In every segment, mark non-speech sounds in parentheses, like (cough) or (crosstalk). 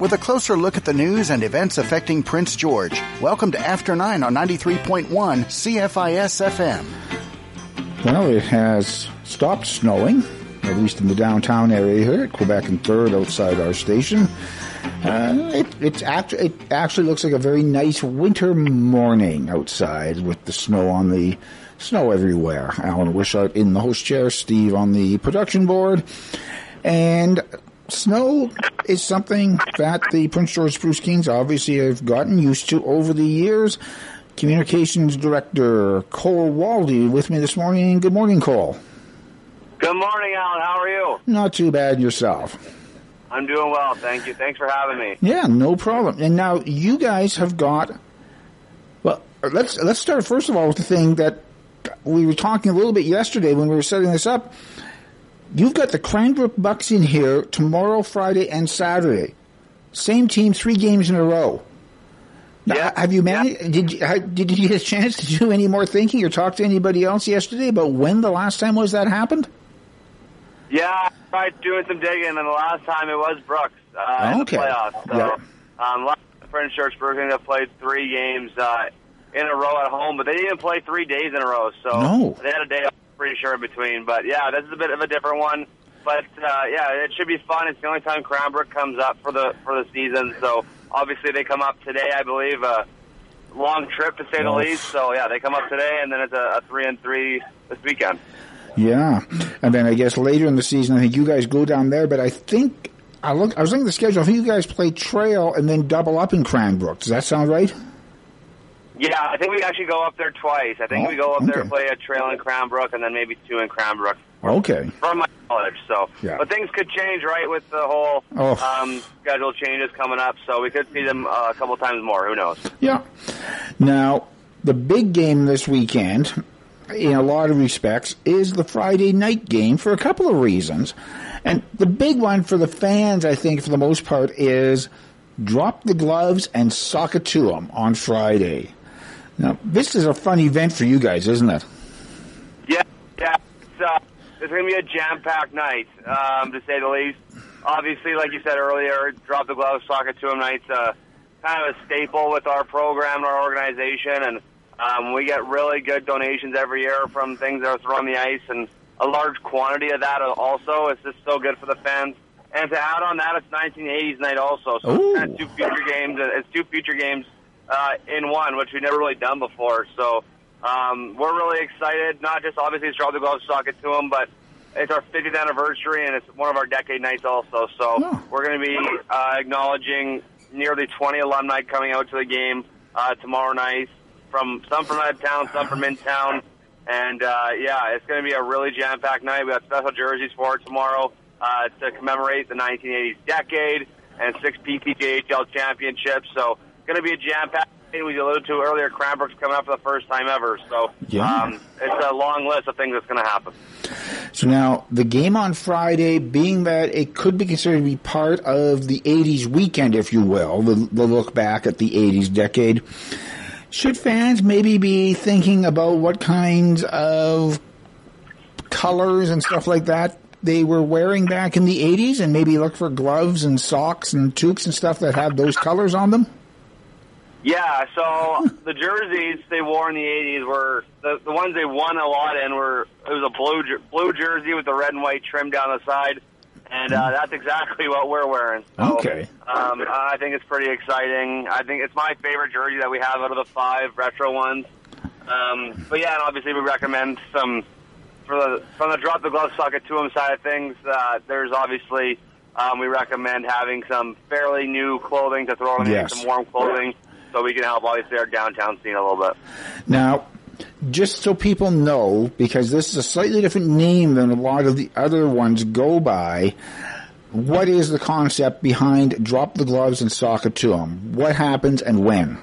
with a closer look at the news and events affecting Prince George. Welcome to After 9 on 93.1 CFIS FM. Well, it has stopped snowing, at least in the downtown area here at Quebec and 3rd outside our station. Uh, it, act- it actually looks like a very nice winter morning outside with the snow on the snow everywhere. Alan Wishart in the host chair, Steve on the production board, and snow is something that the Prince George Spruce Kings obviously have gotten used to over the years. Communications Director Cole Waldy with me this morning. Good morning, Cole. Good morning, Alan. How are you? Not too bad yourself. I'm doing well, thank you. Thanks for having me. Yeah, no problem. And now you guys have got. Well, let's let's start first of all with the thing that we were talking a little bit yesterday when we were setting this up. You've got the Cranbrook Bucks in here tomorrow, Friday, and Saturday. Same team, three games in a row. Now, Yeah. Have you managed? Did you, did you get a chance to do any more thinking or talk to anybody else yesterday about when the last time was that happened? Yeah, I tried doing some digging, and the last time it was Brooks uh, Okay. in the playoffs. So, Yeah. um, last George Brooklyn have played three games uh, in a row at home, but they didn't play three days in a row. So No. they had a day off, pretty sure in between. But yeah, this is a bit of a different one. But uh, yeah, it should be fun. It's the only time Cranbrook comes up for the for the season. So obviously they come up today, I believe. A long trip to say the least. So yeah, they come up today, and then it's a, a three and three this weekend. Yeah, and then I guess later in the season, I think you guys go down there. But I think I look. I was looking at the schedule. I think you guys play Trail and then double up in Cranbrook. Does that sound right? Yeah, I think we actually go up there twice. I think Oh, we go up there okay. and play a trail in Cranbrook, and then maybe two in Cranbrook, Okay. from my knowledge. So, Yeah. but things could change, right, with the whole Oh. um, schedule changes coming up. So we could see them uh, a couple times more. Who knows? Yeah. Now the big game this weekend, in a lot of respects, is the Friday night game for a couple of reasons, and the big one for the fans, I think, for the most part, is drop the gloves and sock it to them on Friday. Now, this is a fun event for you guys, isn't it? Yeah, yeah. It's, uh, it's going to be a jam-packed night, um, to say the least. Obviously, like you said earlier, drop the gloves, sock it to them nights, uh, kind of a staple with our program and our organization, and um, we get really good donations every year from things that are thrown on the ice, and a large quantity of that also. It's just so good for the fans. And to add on that, it's 1980s night also, so Ooh. it's kind of two future games. It's two future games uh, in one, which we've never really done before. So um, we're really excited. Not just obviously it's drop the gloves, sock it to them, but it's our 50th anniversary and it's one of our decade nights also. So Oh. we're going to be uh, acknowledging nearly 20 alumni coming out to the game uh, tomorrow night. From some from out of town, some from in town, and uh, yeah, it's going to be a really jam-packed night. We got special jerseys for it tomorrow uh, to commemorate the 1980s decade and six PPJHL championships. So going to be a jam-packed. night. We alluded to earlier, Cranbrook's coming up for the first time ever. So Yeah. um, it's a long list of things that's going to happen. So now the game on Friday, being that it could be considered to be part of the '80s weekend, if you will, the, the look back at the '80s decade. Should fans maybe be thinking about what kinds of colors and stuff like that they were wearing back in the '80s, and maybe look for gloves and socks and toques and stuff that have those colors on them? Yeah, so (laughs) the jerseys they wore in the '80s were the the ones they won a lot in were it was a blue jer- blue jersey with the red and white trim down the side, and uh, that's exactly what we're wearing. So, Okay. um, I think it's pretty exciting. I think it's my favorite jersey that we have out of the five retro ones. Um, but yeah, and obviously we recommend some for the from the drop the glove socket to them side of things. Uh, there's obviously um, we recommend having some fairly new clothing to throw in Yes. some warm clothing so we can help obviously our downtown scene a little bit. Now, just so people know, because this is a slightly different name than a lot of the other ones go by, what is the concept behind drop the gloves and sock it to them? What happens and when?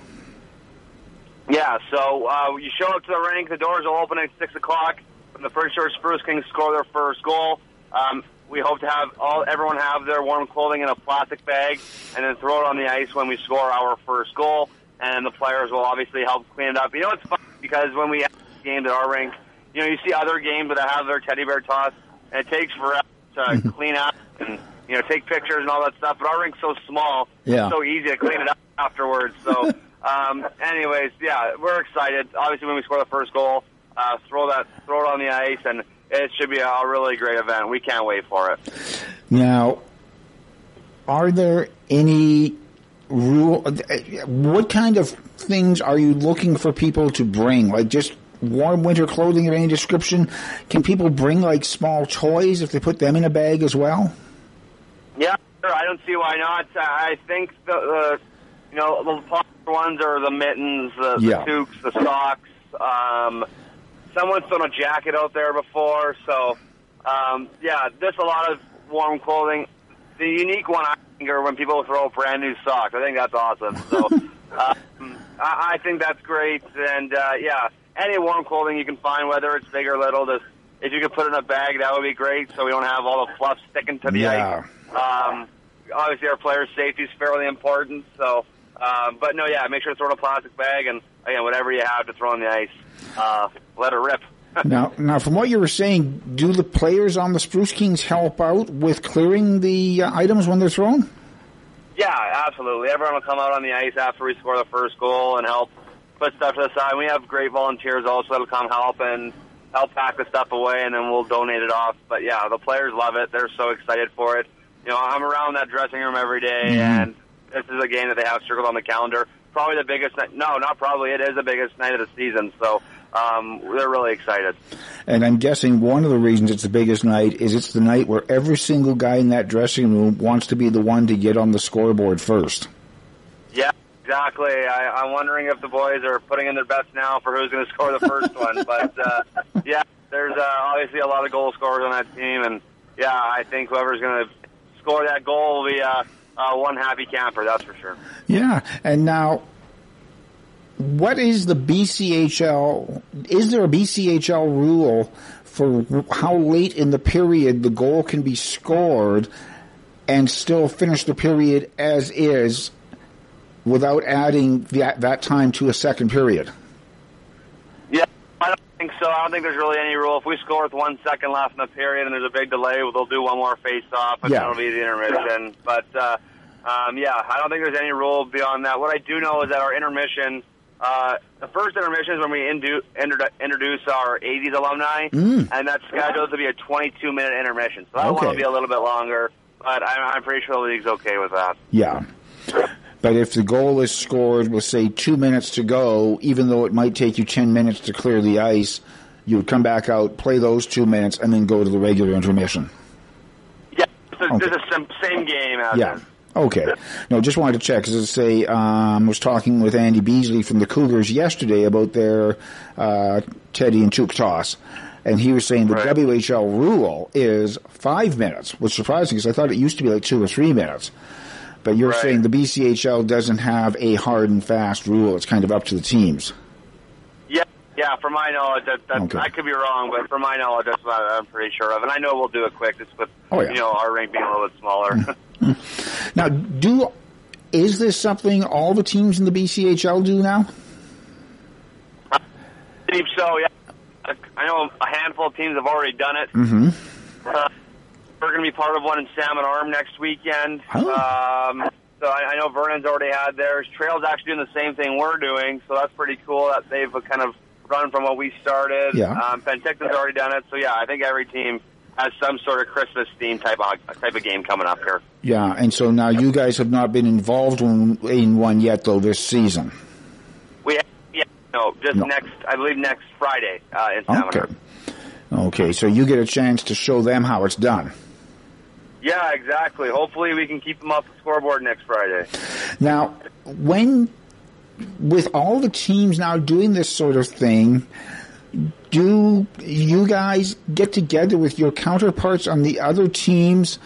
Yeah, so uh, you show up to the rink. The doors will open at six o'clock. When the first short Spruce Kings score their first goal, um, we hope to have all everyone have their warm clothing in a plastic bag, and then throw it on the ice when we score our first goal. And the players will obviously help clean it up. You know, it's fun because when we have games at our rink, you know, you see other games that have their teddy bear toss, and it takes forever to (laughs) clean up and you know, take pictures and all that stuff. But our rink's so small, Yeah. it's so easy to clean it up (laughs) afterwards. So, um, anyways, yeah, we're excited. Obviously, when we score the first goal, uh, throw that, throw it on the ice, and it should be a really great event. We can't wait for it. Now, are there any rule? What kind of things are you looking for people to bring? Like just warm winter clothing of any description? Can people bring like small toys if they put them in a bag as well? Yeah, sure. I don't see why not. I think the, the you know the popular ones are the mittens, the, Yeah. the toques, the socks. Um, someone's thrown a jacket out there before, so um, yeah, there's a lot of warm clothing. The unique one I are when people throw brand new socks. I think that's awesome. So (laughs) um, I, I think that's great, and uh, yeah, any warm clothing you can find, whether it's big or little, just if you could put it in a bag, that would be great. So we don't have all the fluff sticking to the Yeah. ice. Um, obviously, our players' safety is fairly important. So, um, but no, yeah, make sure to throw in a plastic bag and again, whatever you have to throw on the ice, uh, let it rip. Now, now, from what you were saying, do the players on the Spruce Kings help out with clearing the uh, items when they're thrown? Yeah, absolutely. Everyone will come out on the ice after we score the first goal and help put stuff to the side. We have great volunteers also that'll come help and help pack the stuff away, and then we'll donate it off. But yeah, the players love it. They're so excited for it. You know, I'm around that dressing room every day, and this is a game that they have circled on the calendar. Probably the biggest night. No, not probably. It is the biggest night of the season. So um, they're really excited. And I'm guessing one of the reasons it's the biggest night is it's the night where every single guy in that dressing room wants to be the one to get on the scoreboard first. Yeah, exactly. I, I'm wondering if the boys are putting in their best now for who's going to score the first (laughs) one. But uh, yeah, there's uh, obviously a lot of goal scorers on that team, and yeah, I think whoever's going to score that goal will be uh, uh, one happy camper. That's for sure. Yeah, and now, what is the BCHL? Is there a BCHL rule for how late in the period the goal can be scored and still finish the period as is without adding that, that time to a second period? Yeah, I don't think so. I don't think there's really any rule. If we score with one second left in the period and there's a big delay, they'll do one more face-off, and Yeah. that'll be the intermission. But uh, um, yeah, I don't think there's any rule beyond that. What I do know is that our intermission, uh, the first intermission is when we indu- introdu- introduce our 80s alumni, Mm. and that's scheduled to be a 22-minute intermission. So that one Okay. will be a little bit longer, but I'm, I'm pretty sure the league's okay with that. Yeah. But if the goal is scored with, say, two minutes to go, even though it might take you 10 minutes to clear the ice, you would come back out, play those two minutes, and then go to the regular intermission. Yeah, a, Okay. it's the same, game as Yeah. in. Okay. No, just wanted to check because I say um, was talking with Andy Beesley from the Cougars yesterday about their uh, Teddy and Toque toss, and he was saying the Right. WHL rule is five minutes, which is surprising because I thought it used to be like two or three minutes. But you're Right. saying the BCHL doesn't have a hard and fast rule; it's kind of up to the teams. Yeah. From my knowledge, that, that Okay. I could be wrong, but from my knowledge, that's what I'm pretty sure of. And I know we'll do it quick, just with Oh, yeah. you know our rink being a little bit smaller. (laughs) Now, do is this something all the teams in the BCHL do now? I believe so. Yeah, I know a handful of teams have already done it. Mm-hmm. Uh, we're going to be part of one in Salmon Arm next weekend. Oh. Um, so I, I know Vernon's already had theirs. Trail's actually doing the same thing we're doing, so that's pretty cool that they've kind of run from what we started. Yeah. Um, Penticton's already done it, so yeah, I think every team has some sort of Christmas theme type of type of game coming up here. Yeah, and so now you guys have not been involved in, in one yet, though, this season. We have, yeah no just No. next I believe next Friday uh, in Salmon Okay. Okay, so you get a chance to show them how it's done. Yeah, exactly. Hopefully we can keep them off the scoreboard next Friday. Now, when, with all the teams now doing this sort of thing, do you guys get together with your counterparts on the other teams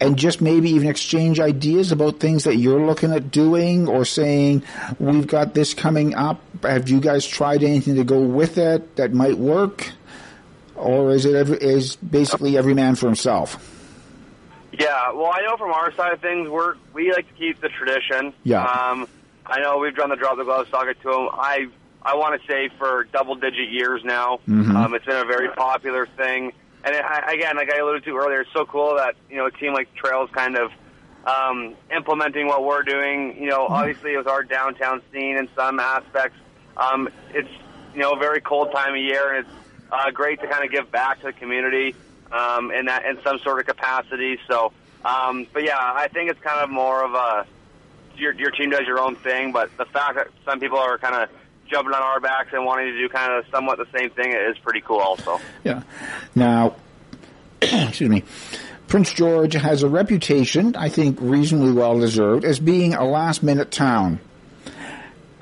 and just maybe even exchange ideas about things that you're looking at doing or saying, we've got this coming up? Have you guys tried anything to go with it that might work? Or is it every, is basically every man for himself? Yeah, well, I know from our side of things, we're we like to keep the tradition. Yeah. Um, I know we've done the drop the glove socket to them. I I want to say for double digit years now. Mhm. Um, it's been a very popular thing, and I, again, like I alluded to earlier, it's so cool that you know a team like Trails kind of um, implementing what we're doing. You know, obviously with our downtown scene in some aspects, um, it's you know a very cold time of year, and it's uh, great to kind of give back to the community um, in that in some sort of capacity. So, um, but yeah, I think it's kind of more of a your your team does your own thing, but the fact that some people are kind of jumping on our backs and wanting to do kind of somewhat the same thing is pretty cool, also. Yeah. Now, (clears throat) excuse me. Prince George has a reputation, I think reasonably well deserved, as being a last minute town.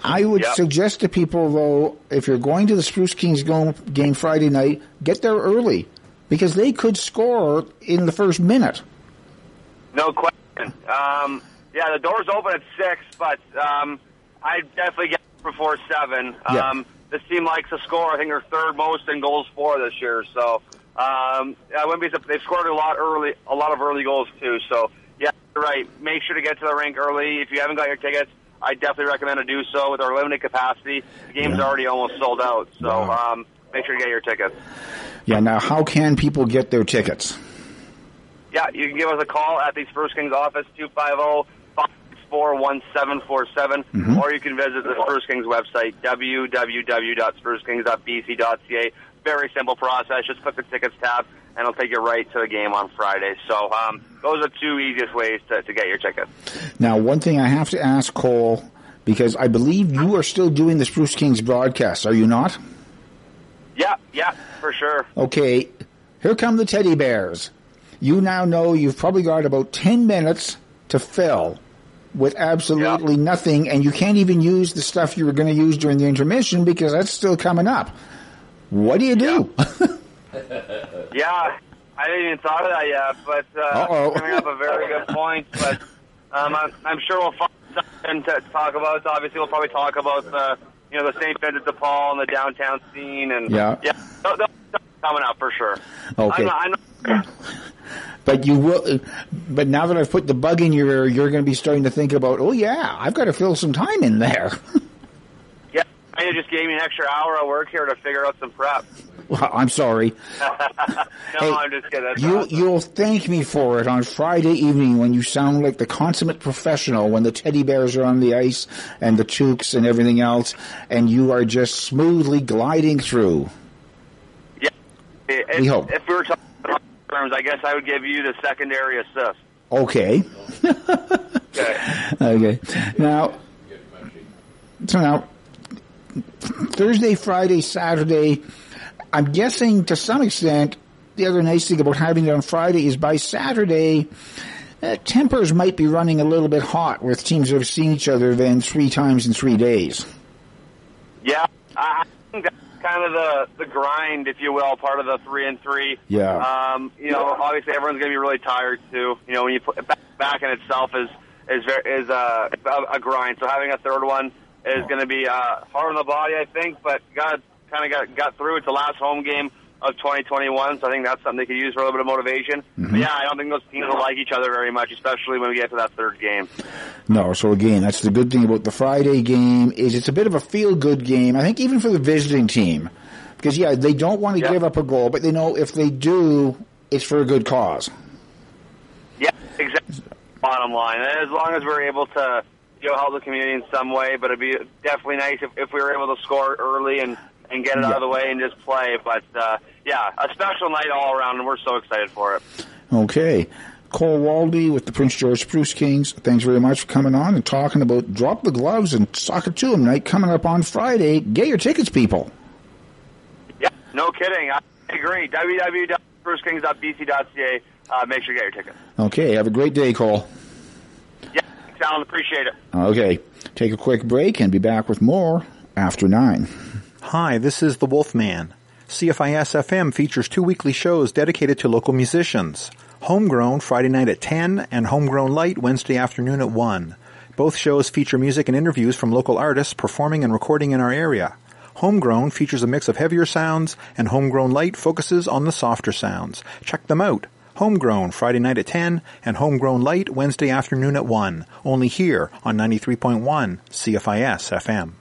I would Yep. suggest to people, though, if you're going to the Spruce Kings game Friday night, get there early because they could score in the first minute. No question. Um, yeah, the doors open at six, but um, I definitely get before seven. Yeah. Um, this team likes to score. I think they're third most in goals for this year. So um, I wouldn't be. They've scored a lot early, a lot of early goals too. So yeah, you're right. Make sure to get to the rink early. If you haven't got your tickets, I definitely recommend to do so. With our limited capacity, the game's Yeah. already almost sold out. So Wow. um, make sure to get your tickets. Yeah, now how can people get their tickets? Yeah, you can give us a call at the Spruce Kings office, 250 564 1747, Mm-hmm. or you can visit the Spruce Kings website, www.sprucekings.bc.ca. Very simple process. Just click the tickets tab, and it'll take you right to the game on Friday. So um, those are two easiest ways to, to get your tickets. Now, one thing I have to ask Cole, because I believe you are still doing the Spruce Kings broadcast, are you not? Yeah, yeah, for sure. Okay, here come the teddy bears. You now know you've probably got about 10 minutes to fill with absolutely nothing, and you can't even use the stuff you were going to use during the intermission because that's still coming up. What do you do? Yeah, (laughs) I didn't even thought of that yet, but uh, Uh-oh. bringing up a very good point. But um, I'm, I'm sure we'll find something to talk about. So obviously, we'll probably talk about the you know the St. Vincent de Paul and the downtown scene, and Yeah. yeah, th- th- th- coming up for sure. Okay. I'm not, I'm not, (clears throat) but you will. But now that I've put the bug in your ear, you're going to be starting to think about, oh yeah, I've got to fill some time in there. (laughs) yeah, you just gave me an extra hour of work here to figure out some prep. well, I'm sorry. (laughs) no, Hey, I'm just kidding. That's You awesome. you'll thank me for it on Friday evening when you sound like the consummate professional when the teddy bears are on the ice and the chooks and everything else, and you are just smoothly gliding through. yeah. If, We hope. if we were talking I guess I would give you the secondary assist. Okay. (laughs) Okay. Okay. Now, so now, Thursday, Friday, Saturday, I'm guessing to some extent, the other nice thing about having it on Friday is by Saturday, uh, tempers might be running a little bit hot with teams that have seen each other then three times in three days. Yeah, I think that's kind of the the grind, if you will, part of the three and three. Yeah. Um, you know, obviously everyone's going to be really tired too. You know, when you put back, back in itself is is very, is uh, a, a grind. So having a third one is going to be uh, hard on the body, I think. But God kind of got got through. It's the last home game of 2021, so I think that's something they could use for a little bit of motivation. But mm-hmm. yeah, I don't think those teams will like each other very much, especially when we get to that third game. No, so again, that's the good thing about the Friday game is it's a bit of a feel-good game. I think even for the visiting team, because yeah, they don't want to Yeah. give up a goal, but they know if they do, it's for a good cause. Yeah, exactly. Bottom line, as long as we're able to, you know, help the community in some way, but it'd be definitely nice if, if we were able to score early and and get it out of the way and just play. But uh, yeah, a special night all around, and we're so excited for it. Okay. Cole Waldy with the Prince George Spruce Kings. Thanks very much for coming on and talking about Drop the Gloves and Soccer to 'em night coming up on Friday. Get your tickets, people. Yeah, no kidding. I agree. www.sprucekings.bc.ca. Uh, make sure you get your tickets. Okay, have a great day, Cole. Yeah, thanks, Alan. Appreciate it. Okay, take a quick break and be back with more after nine. Hi, this is the Wolfman. CFIS FM features two weekly shows dedicated to local musicians. Homegrown Friday night at 10 and Homegrown Light Wednesday afternoon at 1. Both shows feature music and interviews from local artists performing and recording in our area. Homegrown features a mix of heavier sounds and Homegrown Light focuses on the softer sounds. Check them out. Homegrown Friday night at 10 and Homegrown Light Wednesday afternoon at 1. Only here on 93.1 CFIS FM.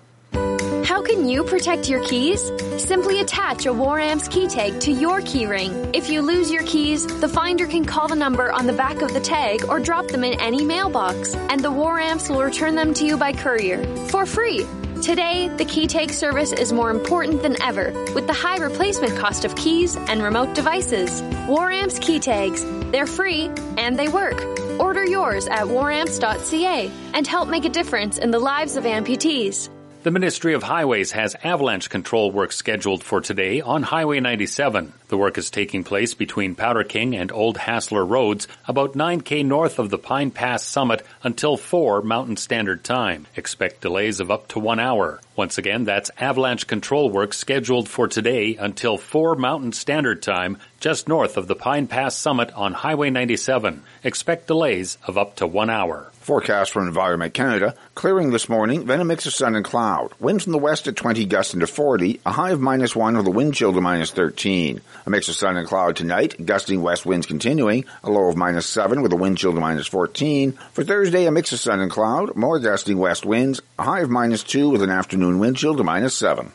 How can you protect your keys? Simply attach a War Amps key tag to your keyring. If you lose your keys, the finder can call the number on the back of the tag or drop them in any mailbox, and the War Amps will return them to you by courier for free. Today, the key tag service is more important than ever with the high replacement cost of keys and remote devices. War Amps key tags. They're free and they work. Order yours at waramps.ca and help make a difference in the lives of amputees. The Ministry of Highways has avalanche control work scheduled for today on Highway 97. The work is taking place between Powder King and Old Hasler Roads, about 9k north of the Pine Pass summit until 4 Mountain Standard Time. Expect delays of up to one hour. Once again, that's avalanche control work scheduled for today until 4 Mountain Standard Time, just north of the Pine Pass summit on Highway 97. Expect delays of up to one hour. Forecast from Environment Canada. Clearing this morning, then a mix of sun and cloud. Winds from the west at 20 gusting to 40, a high of minus 1 with a wind chill to minus 13. A mix of sun and cloud tonight, gusting west winds continuing, a low of minus 7 with a wind chill to minus 14. For Thursday, a mix of sun and cloud, more gusting west winds, a high of minus 2 with an afternoon wind chill to minus 7.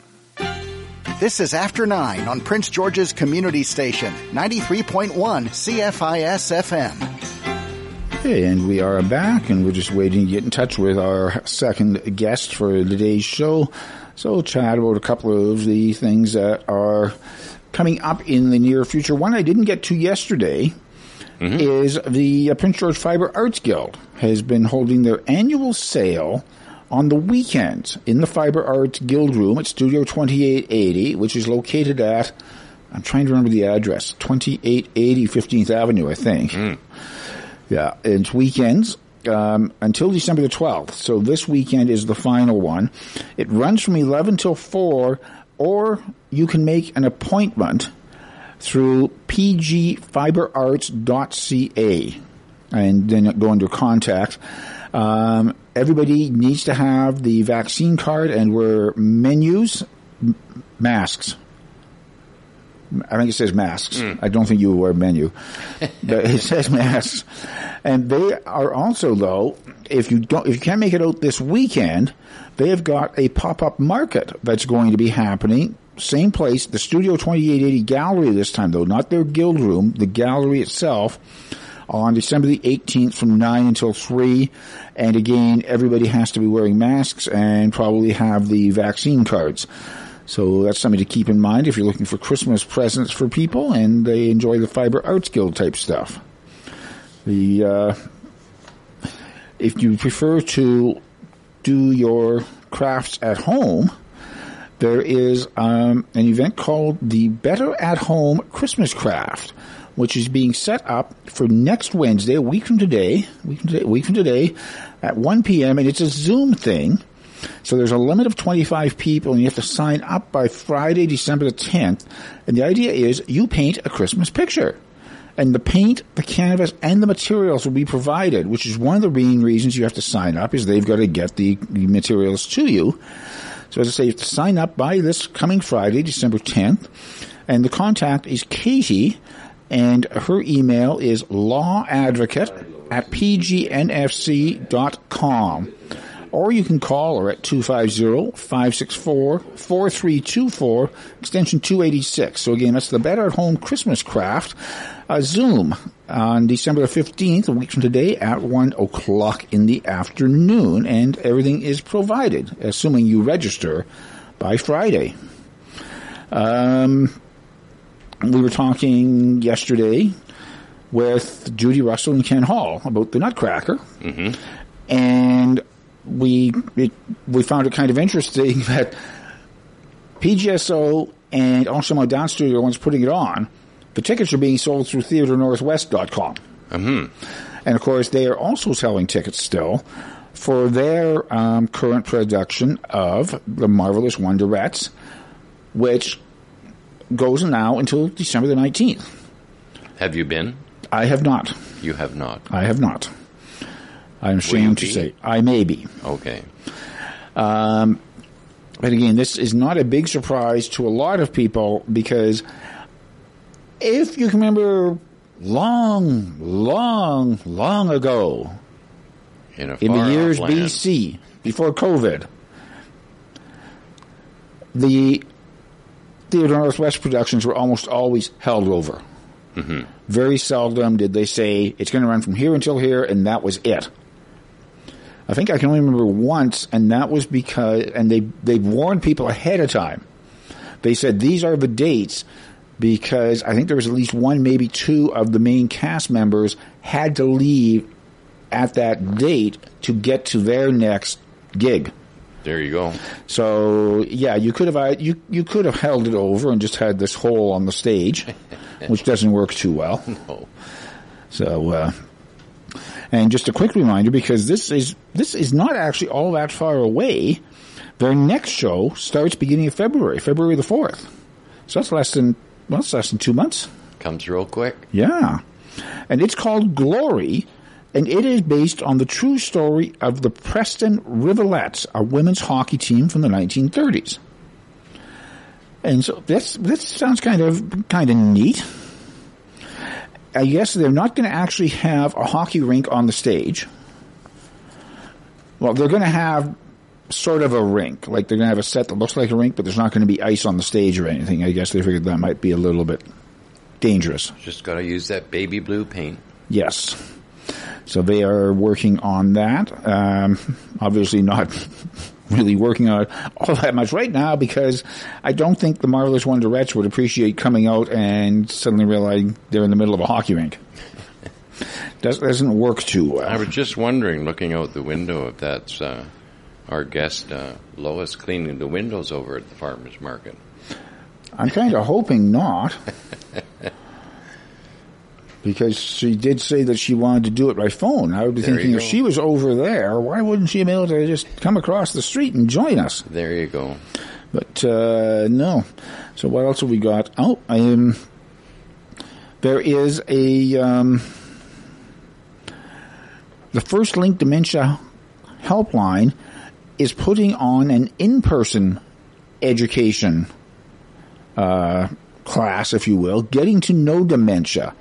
This is After 9 on Prince George's Community Station, 93.1 CFIS FM. Okay, and we are back, and we're just waiting to get in touch with our second guest for today's show. So, we'll chat about a couple of the things that are coming up in the near future. One I didn't get to yesterday mm-hmm. is the uh, Prince George Fiber Arts Guild has been holding their annual sale on the weekends in the Fiber Arts Guild Room at Studio 2880, which is located at, I'm trying to remember the address, 2880 15th Avenue, I think. Mm. Yeah, it's weekends um, until December the 12th. So this weekend is the final one. It runs from 11 till 4, or you can make an appointment through pgfiberarts.ca and then go under contact. Um, everybody needs to have the vaccine card and wear menus, masks. I think it says masks. Mm. I don't think you wear menu, but it (laughs) says masks. And they are also though, if you don't, if you can't make it out this weekend, they have got a pop-up market that's going to be happening. Same place, the Studio 2880 Gallery this time though, not their guild room, the gallery itself on December the 18th from 9 until 3. And again, everybody has to be wearing masks and probably have the vaccine cards. So that's something to keep in mind if you're looking for Christmas presents for people and they enjoy the Fiber Arts Guild type stuff. The uh, if you prefer to do your crafts at home, there is um, an event called the Better at Home Christmas Craft, which is being set up for next Wednesday, a week from today, week from today, week from today, at 1 p.m. and it's a Zoom thing. So there's a limit of 25 people and you have to sign up by Friday, December the 10th. And the idea is you paint a Christmas picture. And the paint, the canvas, and the materials will be provided, which is one of the main reasons you have to sign up is they've got to get the, the materials to you. So as I say, you have to sign up by this coming Friday, December 10th. And the contact is Katie, and her email is lawadvocate at pgnfc.com or you can call her at 250-564-4324, extension 286. So again, that's the Better at Home Christmas Craft, uh, Zoom on December 15th, a week from today at 1 o'clock in the afternoon, and everything is provided, assuming you register by Friday. Um, we were talking yesterday with Judy Russell and Ken Hall about the Nutcracker. Mm-hmm. And we it, we found it kind of interesting (laughs) that PGSO and also my Dance Studio ones putting it on, the tickets are being sold through theatrenorthwest.com. Mm-hmm. And of course, they are also selling tickets still for their um, current production of The Marvelous Wonderettes, which goes now until December the 19th. Have you been? I have not. You have not. I have not. I'm ashamed to say I may be. Okay. Um, but again, this is not a big surprise to a lot of people because if you can remember long, long, long ago, in, in the years BC, before COVID, the Theater Northwest productions were almost always held over. Very seldom did they say it's going to run from here until here, and that was it. I think I can only remember once, and that was because, and they they warned people ahead of time. They said these are the dates because I think there was at least one, maybe two of the main cast members had to leave at that date to get to their next gig. There you go. So yeah, you could have uh, you you could have held it over and just had this hole on the stage, (laughs) which doesn't work too well. Oh, So, uh, and just a quick reminder because this is this is not actually all that far away. Their next show starts beginning of February, February the fourth. So that's less than well, it's less than two months. comes real quick. Yeah, and it's called Glory, and it is based on the true story of the Preston Rivulettes, a women's hockey team from the 1930s. And so this this sounds kind of kind of neat. I guess they're not going to actually have a hockey rink on the stage. Well, they're going to have sort of a rink. Like they're going to have a set that looks like a rink, but there's not going to be ice on the stage or anything. I guess they figured that might be a little bit dangerous. Just got to use that baby blue paint. Yes. So they are working on that. Um, obviously not really working on it all that much right now because I don't think the Marvelous Wonder Wonderettes would appreciate coming out and suddenly realizing they're in the middle of a hockey rink. (laughs) Does, doesn't work too well. I was just wondering, looking out the window, if that's uh, our guest uh, Lois cleaning the windows over at the farmers market. I'm kind of hoping not. (laughs) Because she did say that she wanted to do it by phone. I would be There thinking if she was over there, why wouldn't she be able to just come across the street and join us? There you go. But uh, no. So what else have we got? Oh, um, there is a um, the First Link Dementia Helpline is putting on an in-person education uh, class, if you will, getting to know dementia.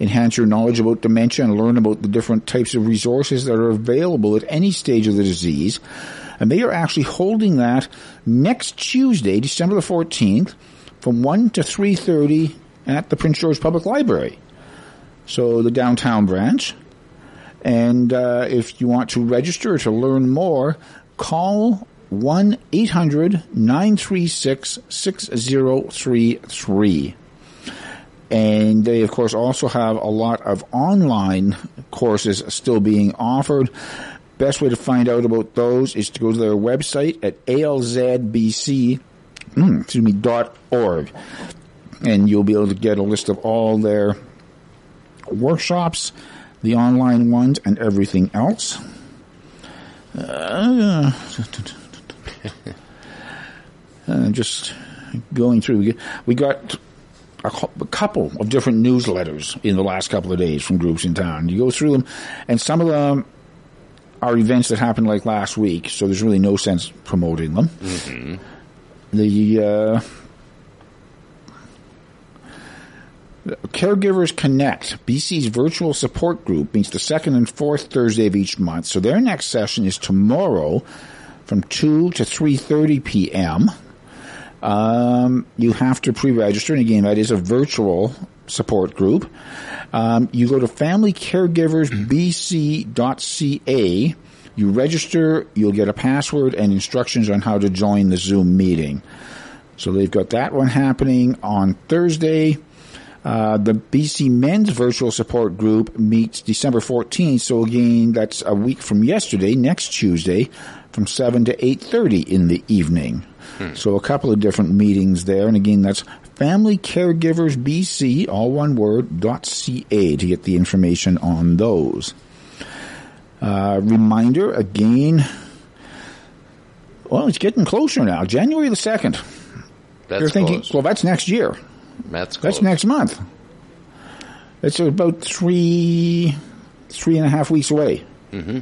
Enhance your knowledge about dementia and learn about the different types of resources that are available at any stage of the disease. And they are actually holding that next Tuesday, December the 14th, from 1 to 3.30 at the Prince George Public Library. So the downtown branch. And uh, if you want to register to learn more, call 1 800 936 6033. And they, of course, also have a lot of online courses still being offered. Best way to find out about those is to go to their website at alzbc, mm, excuse me, dot org. And you'll be able to get a list of all their workshops, the online ones, and everything else. Uh, (laughs) just going through. We got a a couple of different newsletters in the last couple of days from groups in town. You go through them, and some of them are events that happened like last week, so there's really no sense promoting them. The uh, Caregivers Connect, BC's virtual support group, meets the second and fourth Thursday of each month. So their next session is tomorrow from 2 to 3.30 p.m. Um, you have to pre-register, and again, that is a virtual support group. Um, you go to familycaregiversbc.ca. You register, you'll get a password and instructions on how to join the Zoom meeting. So they've got that one happening on Thursday. Uh, the BC Men's Virtual Support Group meets December 14th. So again, that's a week from yesterday, next Tuesday, from 7 to 8.30 in the evening. So a couple of different meetings there. And again, that's Family Caregivers BC, all one word, dot .ca to get the information on those. Uh, reminder again, well, it's getting closer now. January the 2nd. That's You're thinking, close. well, that's next year. That's close. That's next month. It's about three, three and a half weeks away. Mm-hmm.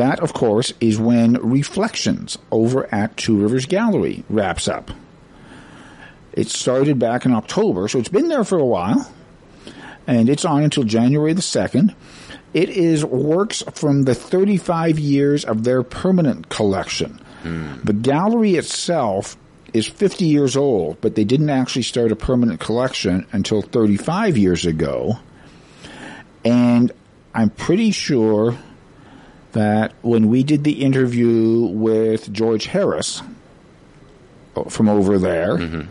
That, of course, is when Reflections over at Two Rivers Gallery wraps up. It started back in October, so it's been there for a while, and it's on until January the 2nd. It is works from the 35 years of their permanent collection. Hmm. The gallery itself is 50 years old, but they didn't actually start a permanent collection until 35 years ago. And I'm pretty sure that when we did the interview with George Harris uh, from over there, mm-hmm.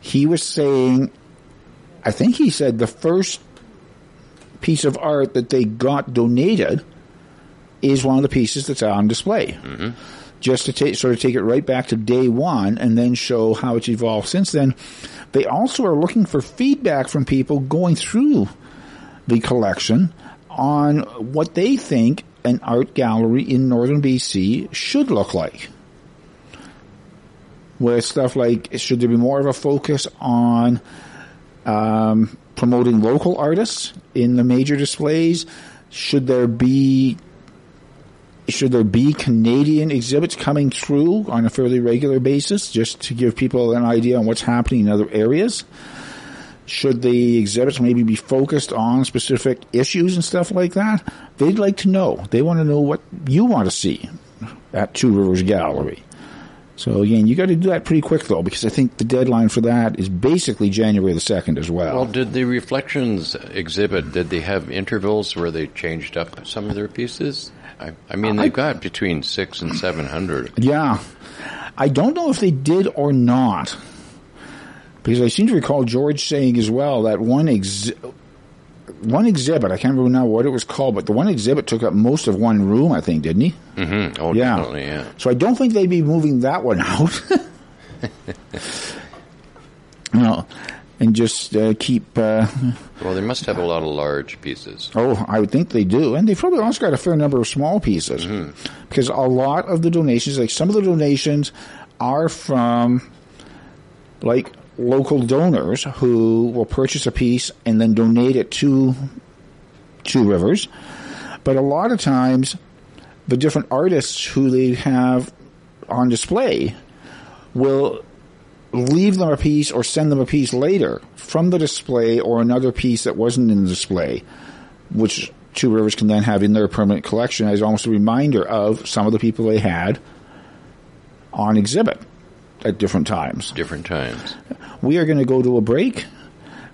he was saying, I think he said the first piece of art that they got donated is one of the pieces that's on display. Mm-hmm. Just to take, sort of take it right back to day one and then show how it's evolved since then. They also are looking for feedback from people going through the collection on what they think an art gallery in northern BC should look like. With stuff like, should there be more of a focus on um, promoting local artists in the major displays? Should there be should there be Canadian exhibits coming through on a fairly regular basis just to give people an idea on what's happening in other areas? Should the exhibits maybe be focused on specific issues and stuff like that? They'd like to know. They want to know what you want to see at Two Rivers Gallery. So again, you got to do that pretty quick though, because I think the deadline for that is basically January the second as well. Well, did the Reflections exhibit? Did they have intervals where they changed up some of their pieces? I, I mean, they've got between six and seven hundred. Yeah, I don't know if they did or not, because I seem to recall George saying as well that one ex- one exhibit. I can't remember now what it was called, but the one exhibit took up most of one room. I think, didn't he? Mm-hmm. Oh, yeah. definitely. Yeah. So I don't think they'd be moving that one (laughs) out. no and just uh, keep. Uh, well, they must have a lot of large pieces. Oh, I would think they do, and they've probably also got a fair number of small pieces mm-hmm. because a lot of the donations, like some of the donations, are from like local donors who will purchase a piece and then donate it to Two Rivers. But a lot of times, the different artists who they have on display will leave them a piece or send them a piece later from the display or another piece that wasn't in the display, which Two Rivers can then have in their permanent collection as almost a reminder of some of the people they had on exhibit at different times. Different times. We are going to go to a break,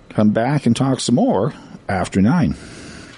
come back and talk some more after nine.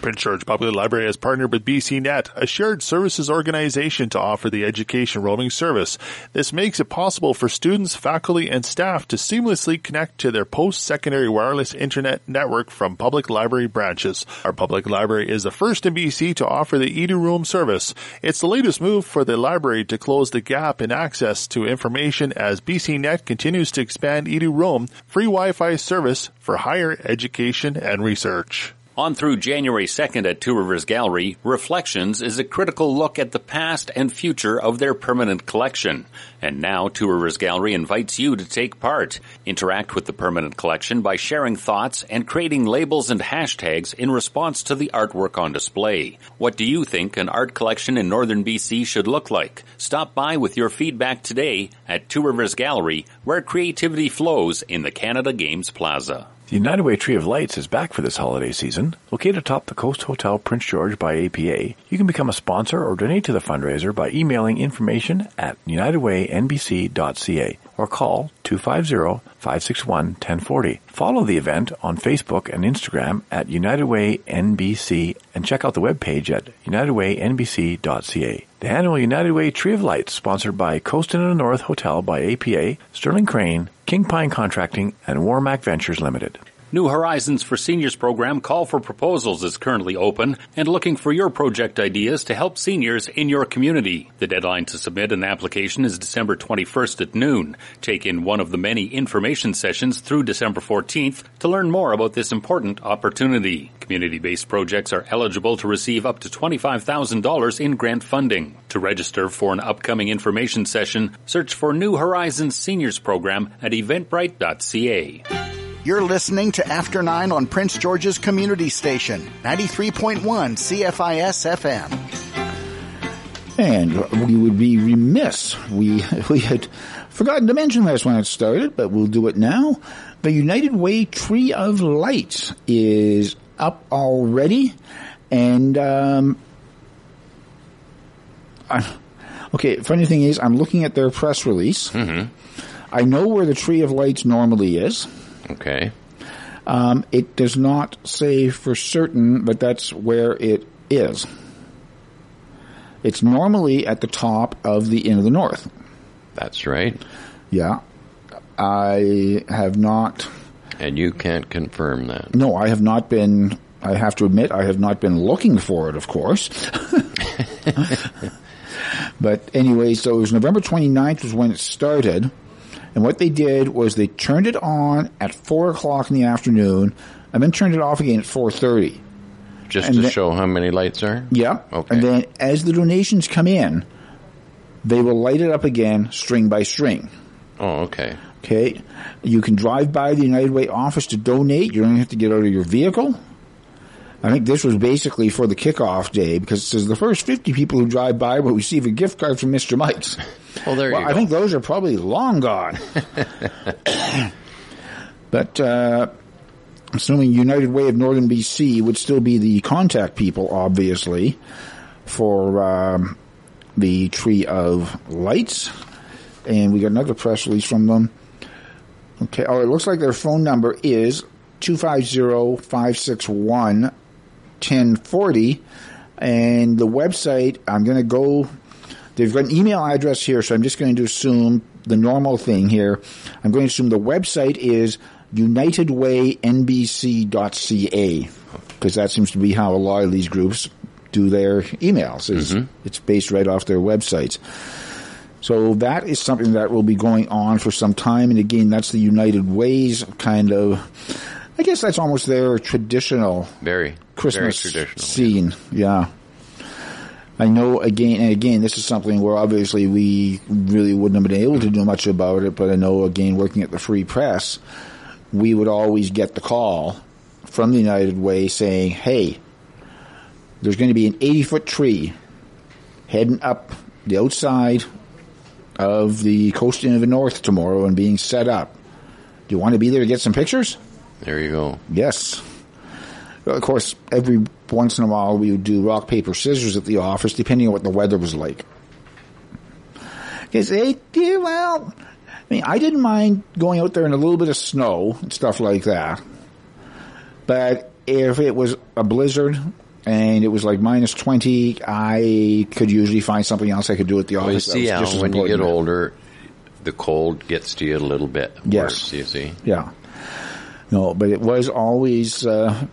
Prince George Public Library has partnered with BCNet, a shared services organization to offer the education roaming service. This makes it possible for students, faculty, and staff to seamlessly connect to their post-secondary wireless internet network from public library branches. Our public library is the first in BC to offer the edu-roam service. It's the latest move for the library to close the gap in access to information as BCNet continues to expand edu-roam, free Wi-Fi service for higher education and research. On through January 2nd at Two Rivers Gallery, Reflections is a critical look at the past and future of their permanent collection. And now Two Rivers Gallery invites you to take part. Interact with the permanent collection by sharing thoughts and creating labels and hashtags in response to the artwork on display. What do you think an art collection in northern BC should look like? Stop by with your feedback today at Two Rivers Gallery, where creativity flows in the Canada Games Plaza. The United Way Tree of Lights is back for this holiday season. Located atop the Coast Hotel Prince George by APA, you can become a sponsor or donate to the fundraiser by emailing information at unitedwaynbc.ca or call 250-561-1040. Follow the event on Facebook and Instagram at United Way NBC and check out the webpage at unitedwaynbc.ca. The annual United Way Tree of Lights, sponsored by Coast and North Hotel by APA, Sterling Crane, King Pine Contracting, and Warmac Ventures Limited. New Horizons for Seniors program Call for Proposals is currently open and looking for your project ideas to help seniors in your community. The deadline to submit an application is December 21st at noon. Take in one of the many information sessions through December 14th to learn more about this important opportunity. Community-based projects are eligible to receive up to $25,000 in grant funding. To register for an upcoming information session, search for New Horizons Seniors Program at eventbrite.ca. You're listening to After 9 on Prince George's Community Station, 93.1 CFIS FM. And we would be remiss. We, (laughs) we had forgotten to mention last when it started, but we'll do it now. The United Way Tree of Lights is up already. And, um, I, okay, funny thing is, I'm looking at their press release. Mm-hmm I know where the Tree of Lights normally is. Okay. Um, it does not say for certain, but that's where it is. It's normally at the top of the Inn of the North. That's right. Yeah. I have not. And you can't confirm that. No, I have not been. I have to admit, I have not been looking for it, of course. (laughs) (laughs) but anyway, so it was November 29th was when it started. And what they did was they turned it on at 4 o'clock in the afternoon and then turned it off again at 4.30. Just And to then- show how many lights are? Yeah. Okay. And then as the donations come in, they will light it up again string by string. Oh, okay. Okay. You can drive by the United Way office to donate. You don't have to get out of your vehicle. I think this was basically for the kickoff day because it says the first 50 people who drive by will receive a gift card from Mr. Mike's. Well, there well, you I go. think those are probably long gone. (laughs) but, uh, assuming United Way of Northern BC would still be the contact people, obviously, for um, the Tree of Lights. And we got another press release from them. Okay, oh, it looks like their phone number is 250-561-1040. And the website, I'm going to go, they've got an email address here, so I'm just going to assume the normal thing here. I'm going to assume the website is unitedwaynbc.ca because that seems to be how a lot of these groups do their emails. Is mm-hmm. It's based right off their websites. So that is something that will be going on for some time. And again, that's the United Ways kind of, I guess that's almost their traditional Very. Christmas scene. Yeah. I know again and again, this is something where obviously we really wouldn't have been able to do much about it, but I know again, working at the Free Press, we would always get the call from the United Way saying, hey, there's going to be an 80 foot tree heading up the outside of the coast of the North tomorrow and being set up. Do you want to be there to get some pictures? There you go. Yes. Of course, every once in a while we would do rock, paper, scissors at the office, depending on what the weather was like. Because they, well, I mean, I didn't mind going out there in a little bit of snow and stuff like that. But if it was a blizzard and it was like minus 20, I could usually find something else I could do at the Well, you office. see, was Al, just as when you get older, the cold gets to you a little bit Yes. worse, you see. Yeah. No, but it was always uh,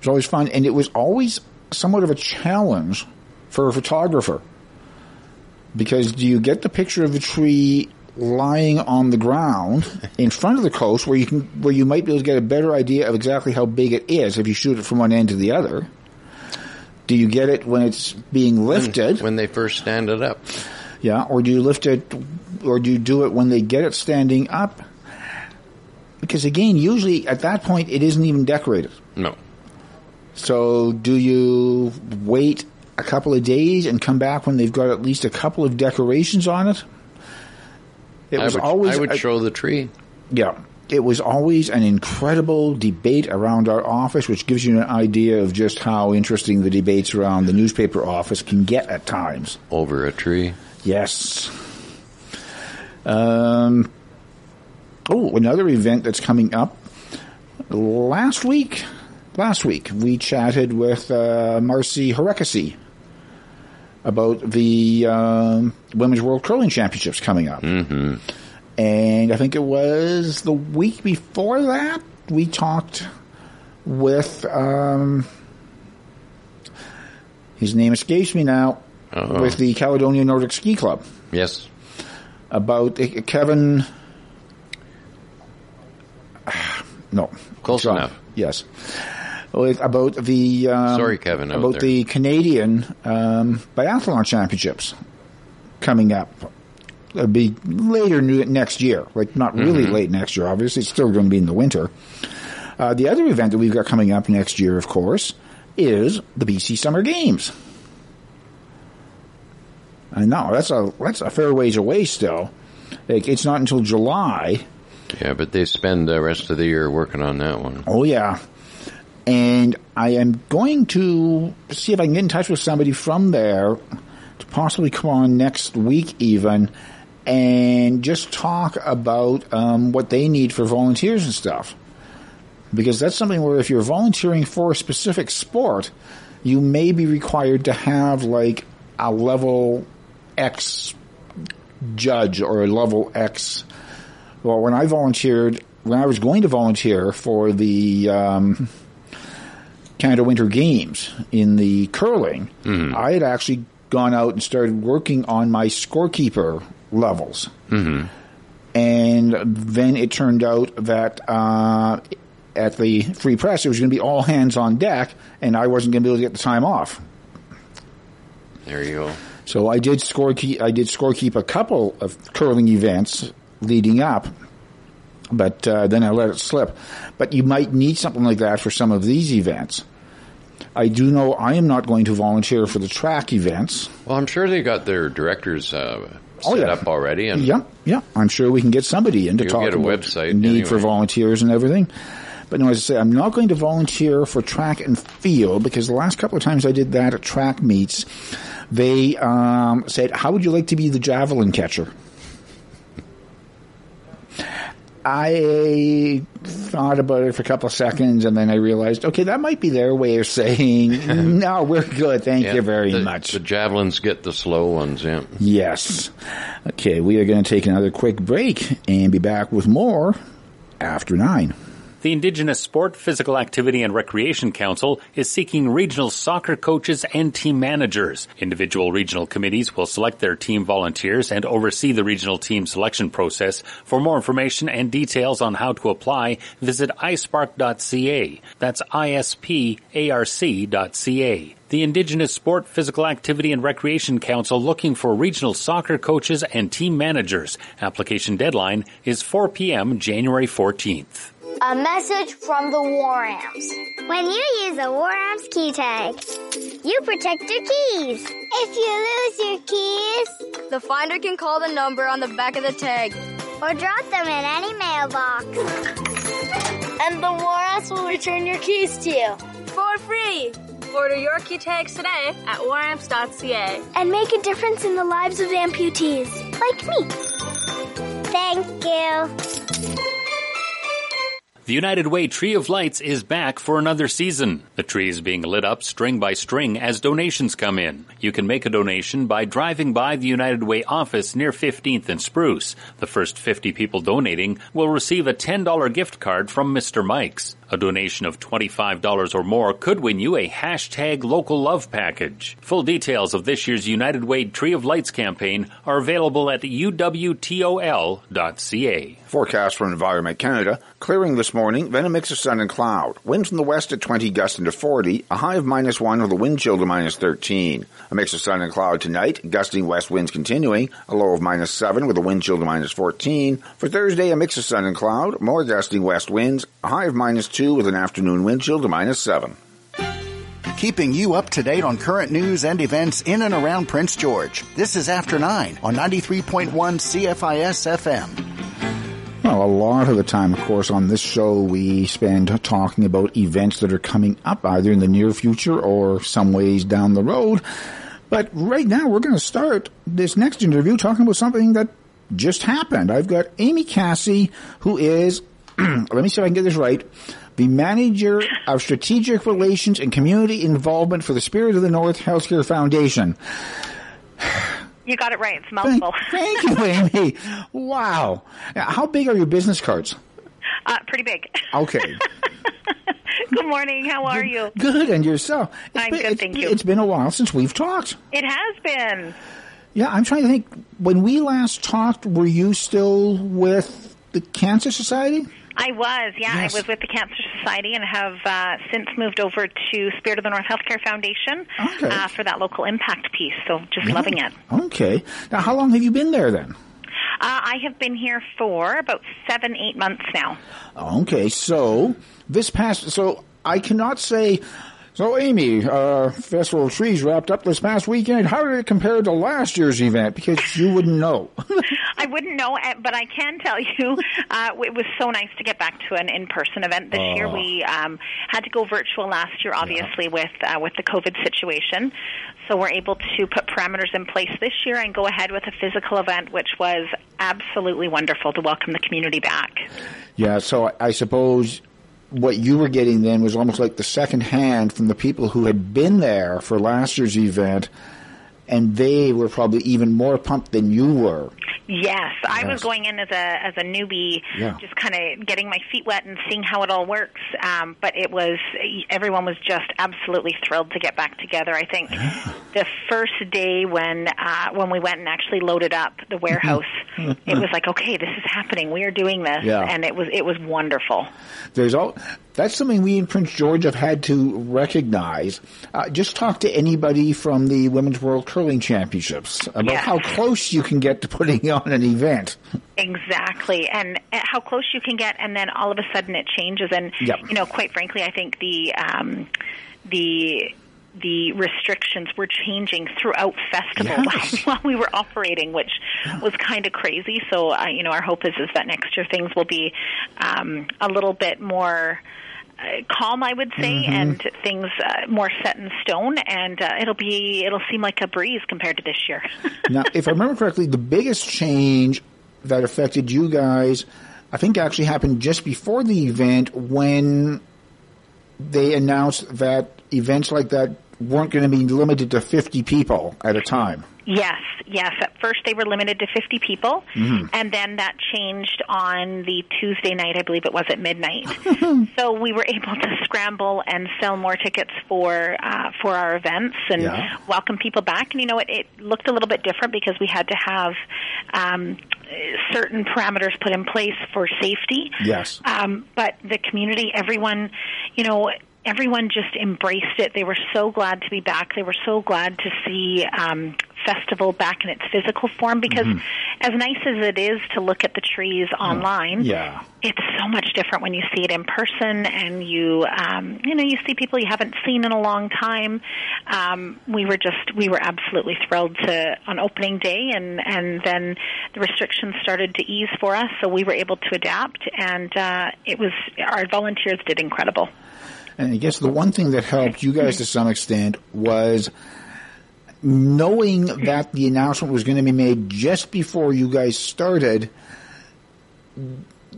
was always fun, and it was always somewhat of a challenge for a photographer because do you get the picture of the tree lying on the ground (laughs) in front of the coast where you can where you might be able to get a better idea of exactly how big it is if you shoot it from one end to the other? Do you get it when it's being lifted? When they first stand it up. Yeah, or do you lift it, or do you do it when they get it standing up? Because again, usually at that point it isn't even decorated. No. So do you wait a couple of days and come back when they've got at least a couple of decorations on it? It I was would, always I would show the tree. yeah. It was always an incredible debate around our office, which gives you an idea of just how interesting the debates around the newspaper office can get at times. over a tree. Yes. Um, oh, another event that's coming up. Last week, last week we chatted with uh, Marcy Harekasi about the um, Women's World Curling Championships coming up. Mm-hmm. And I think it was the week before that we talked with um, his name escapes me now Uh-oh. with the Caledonia Nordic Ski Club Yes. about uh, Kevin. (sighs) No, Close enough. Yes, about the um, Sorry, Kevin, about the Canadian um, biathlon championships coming up. It'll be later next year, like not really Mm-hmm. late next year. Obviously, it's still going to be in the winter. Uh, the other event that we've got coming up next year, of course, is the BC Summer Games. I know that's a that's a fair ways away still. Like, it's not until July. Yeah, but they spend the rest of the year working on that one. Oh yeah, and I am going to see if I can get in touch with somebody from there to possibly come on next week even and just talk about um, what they need for volunteers and stuff. Because that's something where if you're volunteering for a specific sport, you may be required to have like a level X judge or a level X. Well, when I volunteered, when I was going to volunteer for the um, Canada Winter Games in the curling, I had actually gone out and started working on my scorekeeper levels. Mm-hmm. And then it turned out that uh, at the free press, it was going to be all hands on deck, and I wasn't going to be able to get the time off. There you go. So I did scorekeep. I did scorekeep a couple of curling events leading up, but uh, then I let it slip. But you might need something like that for some of these events. I do know I am not going to volunteer for the track events. Well, I'm sure they got their directors uh, set Oh, yeah. up already, and Yeah, yeah. I'm sure we can get somebody in to talk get a about website need for volunteers and everything. But no, as I say, I'm not going to volunteer for track and field because the last couple of times I did that at track meets, they um, said, "How would you like to be the javelin catcher?" I thought about it for a couple of seconds and then I realized, okay, that might be their way of saying, (laughs) no, we're good. Thank Yeah, you very the, much. The javelins get the slow ones. Yeah. Yes. Okay, we are going to take another quick break and be back with more after nine. The Indigenous Sport, Physical Activity and Recreation Council is seeking regional soccer coaches and team managers. Individual regional committees will select their team volunteers and oversee the regional team selection process. For more information and details on how to apply, visit isparc.ca. That's isparc.ca. The Indigenous Sport, Physical Activity and Recreation Council looking for regional soccer coaches and team managers. Application deadline is 4 p.m. January 14th. A message from the War Amps. When you use a War Amps key tag, you protect your keys. If you lose your keys, The finder can call the number on the back of the tag. or drop them in any mailbox. And the War Amps will return your keys to you. For free! Order your key tags today at waramps.ca. And make a difference in the lives of amputees, like me. Thank you. The United Way Tree of Lights is back for another season. The tree is being lit up string by string as donations come in. You can make a donation by driving by the United Way office near 15th and Spruce. The first 50 people donating will receive a $10 gift card from Mr. Mike's. A donation of $25 or more could win you a hashtag local love package. Full details of this year's United Way Tree of Lights campaign are available at uwtol.ca. Forecast from Environment Canada. Clearing this morning, then a mix of sun and cloud. Wind from the west at 20 gusting to 40, a high of minus 1 with a wind chill to minus 13. A mix of sun and cloud tonight, gusting west winds continuing, a low of minus 7 with a wind chill to minus 14. For Thursday, a mix of sun and cloud, more gusting west winds, a high of minus 2 with an afternoon wind chill to minus 7. Keeping you up to date on current news and events in and around Prince George. This is After 9 on 93.1 CFIS FM. Well, a lot of the time, of course, on this show, we spend talking about events that are coming up either in the near future or some ways down the road. But right now, we're going to start this next interview talking about something that just happened. I've got Amy Cassie, who is, (clears throat) let me see if I can get this right, the manager of strategic relations and community involvement for the Spirit of the North Healthcare Foundation. You got it right. It's a Thank, (laughs) thank you, Amy. Wow. Now, How big are your business cards? Uh, pretty big. Okay. (laughs) Good morning. How are you? Good, and yourself? It's I'm been, good, thank you. It's been a while since we've talked. It has been. Yeah, I'm trying to think. When we last talked, were you still with the Cancer Society? I was, yeah. Yes. I was with the Cancer Society and have uh, since moved over to Spirit of the North Healthcare Foundation Okay. uh, for that local impact piece. So just loving it. Okay. Now, how long have you been there then? Uh, I have been here for about seven, eight months now. Okay, so this past, so I cannot say. So, Amy, uh, Festival of Trees wrapped up this past weekend. How did it compare to last year's event? Because you wouldn't know. (laughs) I wouldn't know, uh, but I can tell you, (laughs) uh, it was so nice to get back to an in-person event this year. Oh. We um, had to go virtual last year, obviously with uh, with the COVID situation. So we're able to put parameters in place this year and go ahead with a physical event, which was absolutely wonderful to welcome the community back. Yeah, so I suppose what you were getting then was almost like the second hand from the people who had been there for last year's event, and they were probably even more pumped than you were. Yes, I was going in as a as a newbie, Yeah. just kind of getting my feet wet and seeing how it all works. Um, but it was everyone was just absolutely thrilled to get back together. I think the first day when uh, when we went and actually loaded up the warehouse, (laughs) it was like, okay, this is happening. We are doing this, Yeah. and it was it was wonderful. There's all that's something we in Prince George have had to recognize. Uh, just talk to anybody from the Women's World Curling Championships about Yeah. how close you can get to putting (laughs) on an event. Exactly, and how close you can get, and then all of a sudden it changes. And Yep. you know, quite frankly, I think the um, the the restrictions were changing throughout festival Yes. while, (laughs) while we were operating, which was kind of crazy. So, uh, you know, our hope is is that next year things will be um, a little bit more. Uh, calm, I would say, Mhm. and things uh, more set in stone, and uh, it'll be it'll seem like a breeze compared to this year. (laughs) now, if I remember correctly, the biggest change that affected you guys, I think, actually happened just before the event when they announced that events like that weren't going to be limited to 50 people at a time. Yes, yes. At first, they were limited to 50 people, Mhm. and then that changed on the Tuesday night, I believe it was at midnight. (laughs) so we were able to scramble and sell more tickets for uh, for our events and Yeah. welcome people back. And you know, it, it looked a little bit different because we had to have um, certain parameters put in place for safety. Yes. Um, but the community, everyone, you know, everyone just embraced it. They were so glad to be back. They were so glad to see um, festival back in its physical form because, Mhm. as nice as it is to look at the trees online, Yeah. it's so much different when you see it in person and you um you know you see people you haven't seen in a long time um we were just we were absolutely thrilled to on opening day and and then the restrictions started to ease for us so we were able to adapt and uh it was our volunteers did incredible And I guess the one thing that helped you guys to some extent was knowing that the announcement was going to be made just before you guys started.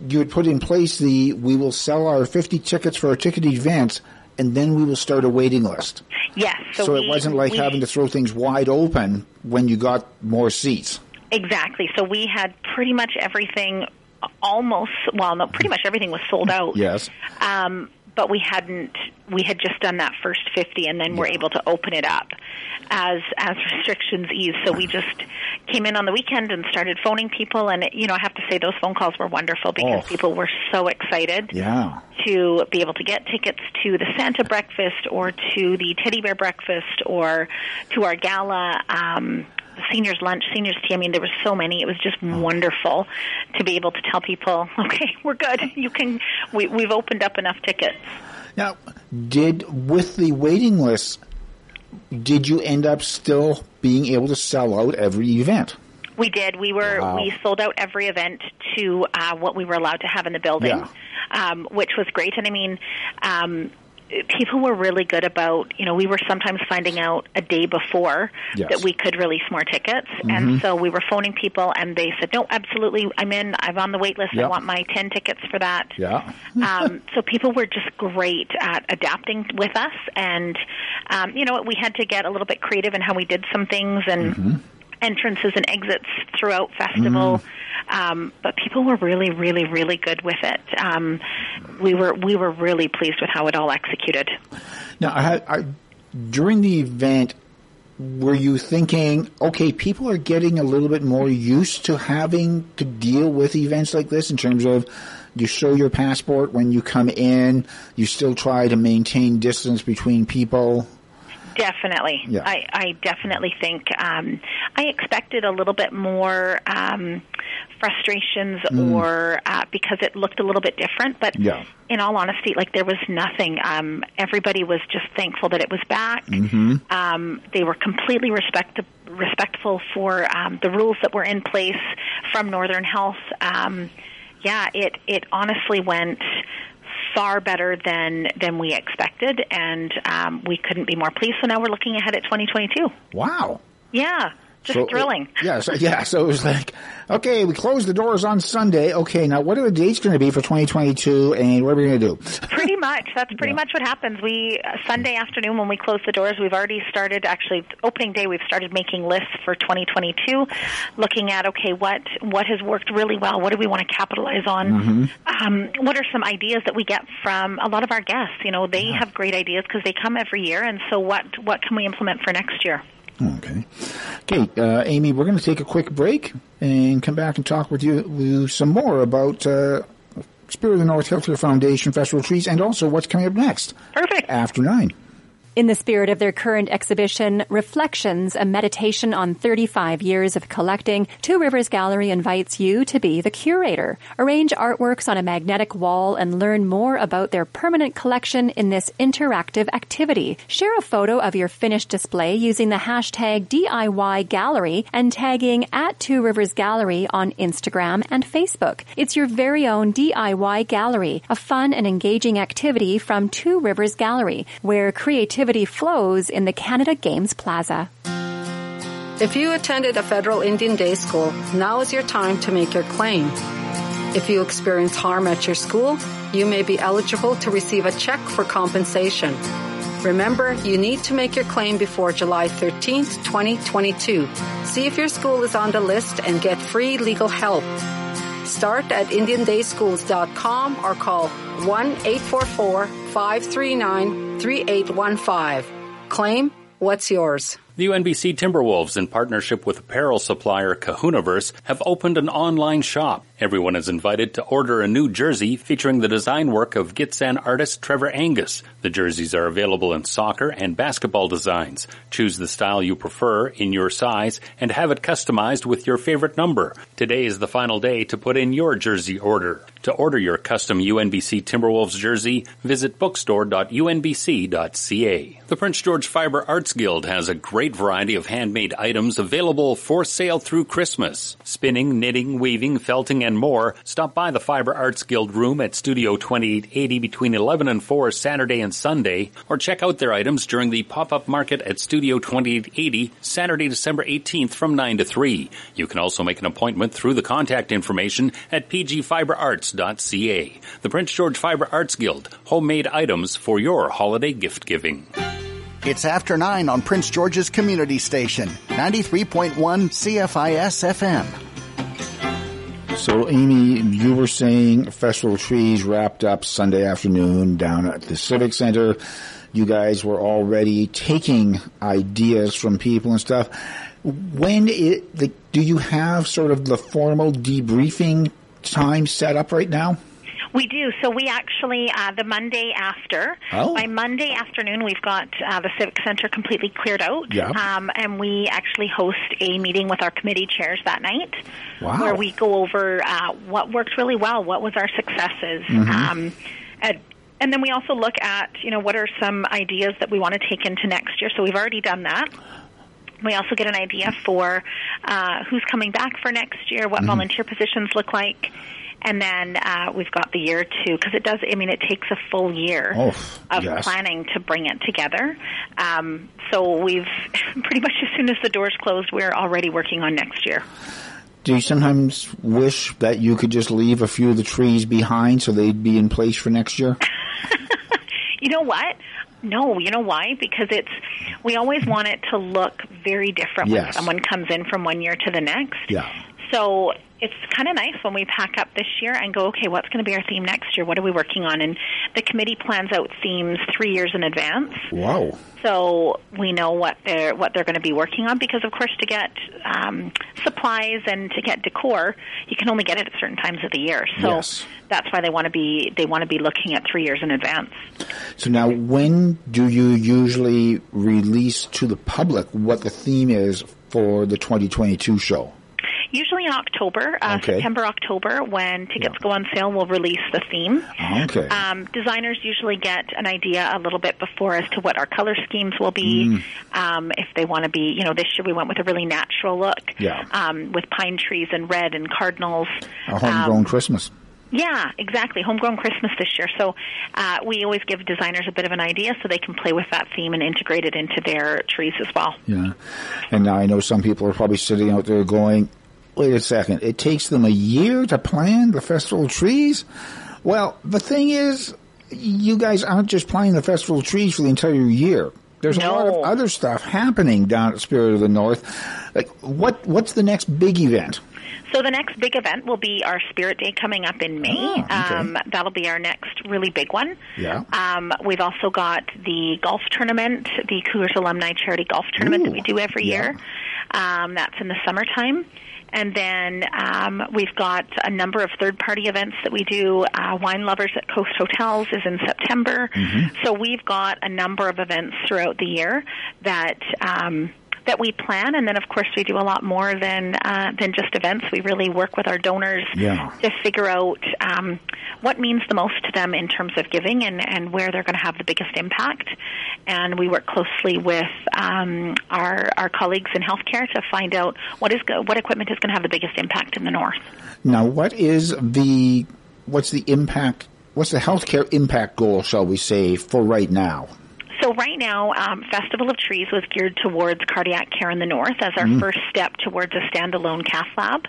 You had put in place the we will sell our 50 tickets for our ticket events and then we will start a waiting list. yes so, So, we, it wasn't like we- having to throw things wide open when you got more seats. Exactly. So we had pretty much everything almost, well, no, pretty much everything was sold out. Yes. Um, but we hadn't, we had just done that first 50 and then we're able to open it up as, as restrictions ease. So we just came in on the weekend and started phoning people. And, you know, I have to say those phone calls were wonderful because Oh. people were so excited Yeah. to be able to get tickets to the Santa breakfast or to the teddy bear breakfast or to our gala, um, seniors lunch, seniors tea. I mean, there were so many. It was just wonderful to be able to tell people, (laughs) okay, we're good. You can, we, we've opened up enough tickets. Now, did with the waiting list, did you end up still being able to sell out every event? We did. We were Wow. we sold out every event to uh, what we were allowed to have in the building, Yeah. um, which was great. And I mean, um, people were really good about. You know, we were sometimes finding out a day before Yes. that we could release more tickets, Mhm. and so we were phoning people, and they said, "No, absolutely, I'm in. I'm on the wait list. I want my ten tickets for that." Yeah. um, so people were just great at adapting with us, and um, you know we had to get a little bit creative in how we did some things and entrances and exits throughout festival. Um, but people were really, really, really good with it. Um, we were we were really pleased with how it all executed. Now, I had, I, during the event, were you thinking, okay, people are getting a little bit more used to having to deal with events like this in terms of you show your passport when you come in, you still try to maintain distance between people? Definitely. Yeah. I, I definitely think um, I expected a little bit more um, frustrations Mm. or uh, because it looked a little bit different. But Yeah. in all honesty, like there was nothing. Um, everybody was just thankful that it was back. Mm-hmm. Um, they were completely respect- respectful for um, the rules that were in place from Northern Health, um, yeah, it it honestly went far better than than we expected, and um, we couldn't be more pleased. So now we're looking ahead at 2022. Wow. Yeah, just So, thrilling. (laughs) Yeah, so, yeah. So it was like, okay, we closed the doors on Sunday. Okay, now what are the dates going to be for 2022, and what are we going to do? (laughs) pretty much. That's pretty much what happens. We uh, Sunday afternoon when we close the doors, we've already started. Actually, opening day, we've started making lists for 2022, looking at okay, what what has worked really well. What do we want to capitalize on? Mhm. Um, what are some ideas that we get from a lot of our guests? You know, they have great ideas because they come every year, and so what what can we implement for next year? Okay. Okay, uh, Amy, we're going to take a quick break and come back and talk with you, with you some more about uh, Spirit of the North Healthcare Foundation Festival Trees and also what's coming up next. Perfect. After nine. In the spirit of their current exhibition, Reflections, a meditation on 35 years of collecting, Two Rivers Gallery invites you to be the curator. Arrange artworks on a magnetic wall and learn more about their permanent collection in this interactive activity. Share a photo of your finished display using the hashtag DIY Gallery and tagging at Two Rivers Gallery on Instagram and Facebook. It's your very own DIY Gallery, a fun and engaging activity from Two Rivers Gallery, where creativity flows in the Canada Games Plaza. If you attended a federal Indian day school, now is your time to make your claim. If you experience harm at your school, you may be eligible to receive a check for compensation. Remember, you need to make your claim before July 13th, 2022. See if your school is on the list and get free legal help. Start at IndianDaySchools.com or call 1-844-539-3815. Claim what's yours. The UNBC Timberwolves, in partnership with apparel supplier Kahunaverse, have opened an online shop. Everyone is invited to order a new jersey featuring the design work of Gitxsan artist Trevor Angus. The jerseys are available in soccer and basketball designs. Choose the style you prefer in your size and have it customized with your favorite number. Today is the final day to put in your jersey order. To order your custom UNBC Timberwolves jersey, visit bookstore.unbc.ca. The Prince George Fiber Arts Guild has a great variety of handmade items available for sale through Christmas. Spinning, knitting, weaving, felting, and more. Stop by the Fiber Arts Guild room at Studio 2880 between 11 and 4 Saturday and Sunday, or check out their items during the pop-up market at Studio 2880 Saturday, December 18th from 9 to 3. You can also make an appointment through the contact information at pgfiberarts.ca. The Prince George Fiber Arts Guild, homemade items for your holiday gift giving. It's after 9 on Prince George's Community Station, 93.1 CFIS FM. So, Amy, you were saying Festival Trees wrapped up Sunday afternoon down at the Civic Center. You guys were already taking ideas from people and stuff. When it, the, do you have sort of the formal debriefing time set up right now? We do. So we actually, uh, the Monday after, Oh. by Monday afternoon, we've got uh, the Civic Center completely cleared out. Yeah. Um, and we actually host a meeting with our committee chairs that night Wow. where we go over uh, what worked really well, what was our successes. Mhm. Um, and, and then we also look at, you know, what are some ideas that we want to take into next year. So we've already done that. We also get an idea for uh, who's coming back for next year, what Mhm. volunteer positions look like, and then uh, we've got the year too because it does. I mean, it takes a full year Oh, of yes. planning to bring it together. Um, so we've (laughs) pretty much as soon as the doors closed, we're already working on next year. Do you sometimes wish that you could just leave a few of the trees behind so they'd be in place for next year? (laughs) You know what? No, you know why? Because it's we always want it to look very different when someone comes in from one year to the next. Yeah. So it's kind of nice when we pack up this year and go, okay, what's going to be our theme next year? What are we working on? And the committee plans out themes three years in advance, Wow. so we know what they're what they're going to be working on. Because of course, to get um, supplies and to get decor, you can only get it at certain times of the year. So Yes. that's why they want to be they want to be looking at three years in advance. So now, when do you usually release to the public what the theme is for the 2022 show? Usually in October, uh, Okay. September, October, when tickets go on sale, we'll release the theme. Okay. Um, designers usually get an idea a little bit before as to what our color schemes will be. Mm. Um, if they want to be, you know, this year we went with a really natural look. Yeah. Um, with pine trees and red and cardinals. A homegrown Um, Christmas. yeah, exactly. Homegrown Christmas this year. So uh, we always give designers a bit of an idea so they can play with that theme and integrate it into their trees as well. Yeah. And now I know some people are probably sitting out there going, wait a second, it takes them a year to plan the Festival of Trees? Well, the thing is, you guys aren't just planning the Festival of Trees for the entire year. There's a lot of other stuff happening down at Spirit of the North. Like, what, what's the next big event? So the next big event will be our Spirit Day coming up in May. Oh, okay. um, that'll be our next really big one. Yeah. Um, we've also got the golf tournament, the Cougars Alumni Charity Golf Tournament that we do every yeah. year. Um, that's in the summertime. And then um, we've got a number of third-party events that we do. Uh, Wine Lovers at Coast Hotels is in September. So we've got a number of events throughout the year that um, that we plan, and then of course we do a lot more than uh, than just events. We really work with our donors Yeah. to figure out um, what means the most to them in terms of giving and, and where they're going to have the biggest impact. And we work closely with um, our our colleagues in healthcare to find out what is go- what equipment is going to have the biggest impact in the north. Now, what is the, what's the impact, what's the healthcare impact goal, shall we say, for right now? So right now, um, Festival of Trees was geared towards cardiac care in the north as our Mm. first step towards a standalone cath lab,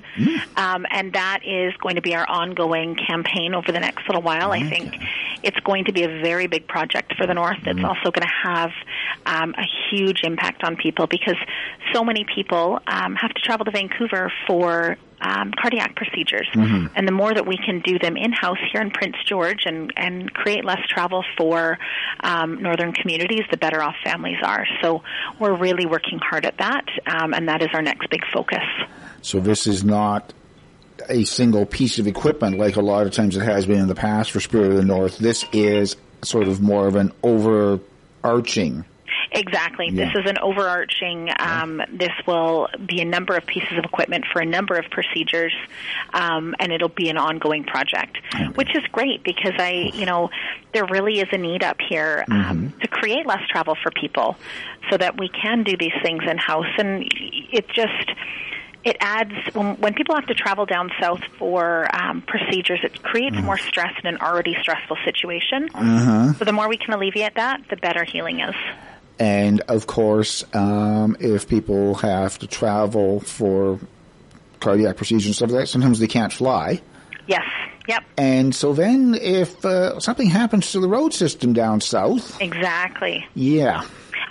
um, and that is going to be our ongoing campaign over the next little while. I think it's going to be a very big project for the north. It's also going to have um, a huge impact on people because so many people um, have to travel to Vancouver for um, cardiac procedures. Mhm. And the more that we can do them in house here in Prince George and, and create less travel for um, northern communities, the better off families are. So we're really working hard at that, um, and that is our next big focus. So this is not a single piece of equipment like a lot of times it has been in the past for Spirit of the North. This is sort of more of an overarching. Exactly. Yeah. This is an overarching. Um, This will be a number of pieces of equipment for a number of procedures, um, and it'll be an ongoing project, which is great because I, you know, there really is a need up here um, to create less travel for people, so that we can do these things in house, and it just. It adds when, when people have to travel down south for um, procedures. It creates more stress in an already stressful situation. Uh-huh. So the more we can alleviate that, the better healing is. And of course, um, if people have to travel for cardiac procedures and stuff like that, sometimes they can't fly. Yes. Yep. And so then if uh, something happens to the road system down south, Exactly. yeah.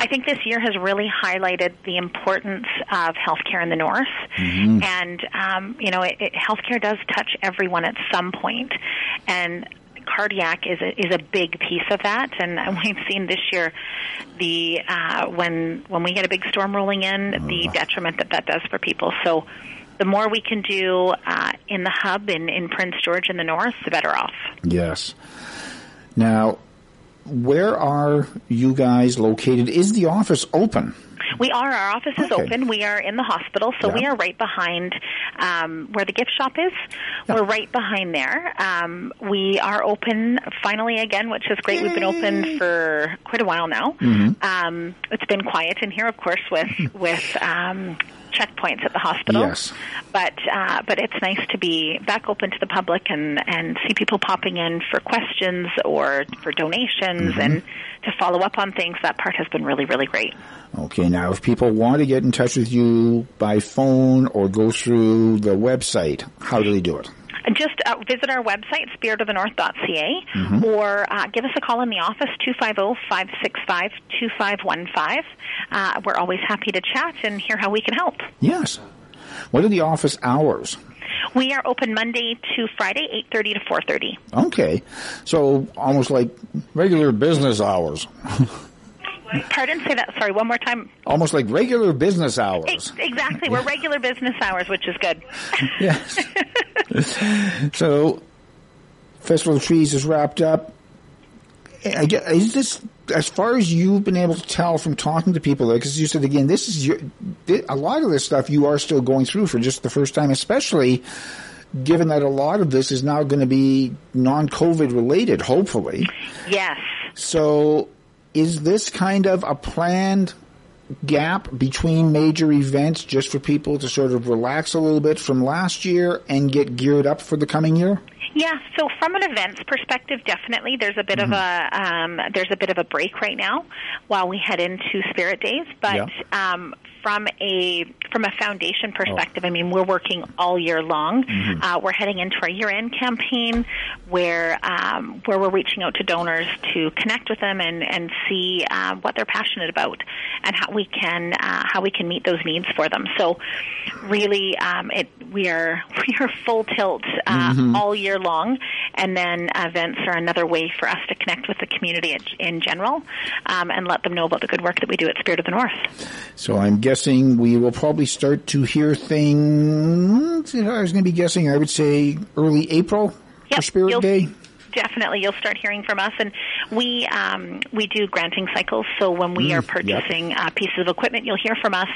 I think this year has really highlighted the importance of healthcare in the north, Mhm. and um, you know, it, it, healthcare does touch everyone at some point, and cardiac is a, is a big piece of that. And (laughs) we've seen this year the uh, when when we get a big storm rolling in, the detriment that that does for people. So. The more we can do uh, in the hub in, in Prince George in the north, the better off. Yes. Now, where are you guys located? Is the office open? We are. Our office is Okay. open. We are in the hospital, so Yeah. we are right behind um, where the gift shop is. We're right behind there. Um, we are open finally again, which is great. We've been open for quite a while now. Mhm. Um, it's been quiet in here, of course, with with um, checkpoints at the hospital. Yes. But uh, but it's nice to be back open to the public and and see people popping in for questions or for donations Mhm. and to follow up on things. That part has been really really great. Okay, now if people want to get in touch with you by phone or go through the website, how do they do it? Just uh, visit our website, spiritofthenorth.ca, Mhm. or uh, give us a call in the office, oh, 250-565-2515. Uh, we're always happy to chat and hear how we can help. Yes. What are the office hours? We are open Monday to Friday, 8.30 to 4.30. Okay, so almost like regular business hours. (laughs) Pardon? Say that. Sorry, one more time. almost like regular business hours. Ex- Exactly. We're regular business hours, which is good. (laughs) Yes. (laughs) so, Festival of Trees is wrapped up. I get, is this as far as you've been able to tell from talking to people, because you said again, this is your, a lot of this stuff you are still going through for just the first time, especially given that a lot of this is now going to be non-COVID related, hopefully. Yes. So, is this kind of a planned gap between major events just for people to sort of relax a little bit from last year and get geared up for the coming year? Yeah, so from an events perspective, definitely there's a bit mm-hmm. of a um, there's a bit of a break right now while we head into Spirit Days. But yeah. um, from a from a foundation perspective, oh. I mean, we're working all year long. Mm-hmm. Uh, we're heading into our year-end campaign where um, where we're reaching out to donors to connect with them and and see uh, what they're passionate about and how we can uh, how we can meet those needs for them. So, really, um, it we are (laughs) we are full tilt uh, mm-hmm. all year long, and then events are another way for us to connect with the community in general um, and let them know about the good work that we do at Spirit of the North. So I'm guessing we will probably start to hear things. I was going to be guessing. I would say early April yep, for Spirit Day definitely you'll start hearing from us and we um, we do granting cycles so when we mm, are purchasing yep. uh, pieces of equipment you'll hear from us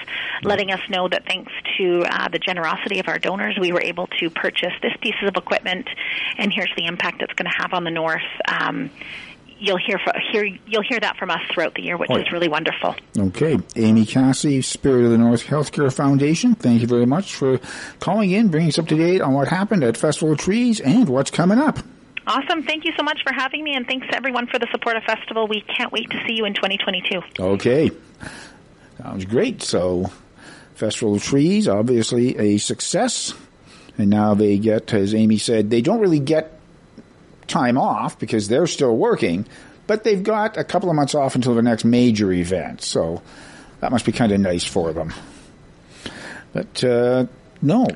letting us know that thanks to uh, the generosity of our donors we were able to purchase this piece of equipment and here's the impact it's going to have on the north um, you'll hear, hear you'll hear that from us throughout the year, which oh, is really wonderful. Okay, Amy Cassie, Spirit of the North Healthcare Foundation. Thank you very much for calling in, bringing us up to date on what happened at Festival of Trees and what's coming up. Awesome. Thank you so much for having me, and thanks to everyone for the support of Festival. We can't wait to see you in 2022. Okay. Sounds great. So, Festival of Trees, obviously a success. And now they get, as Amy said, they don't really get time off because they're still working, but they've got a couple of months off until the next major event. So that must be kind of nice for them. But uh, no.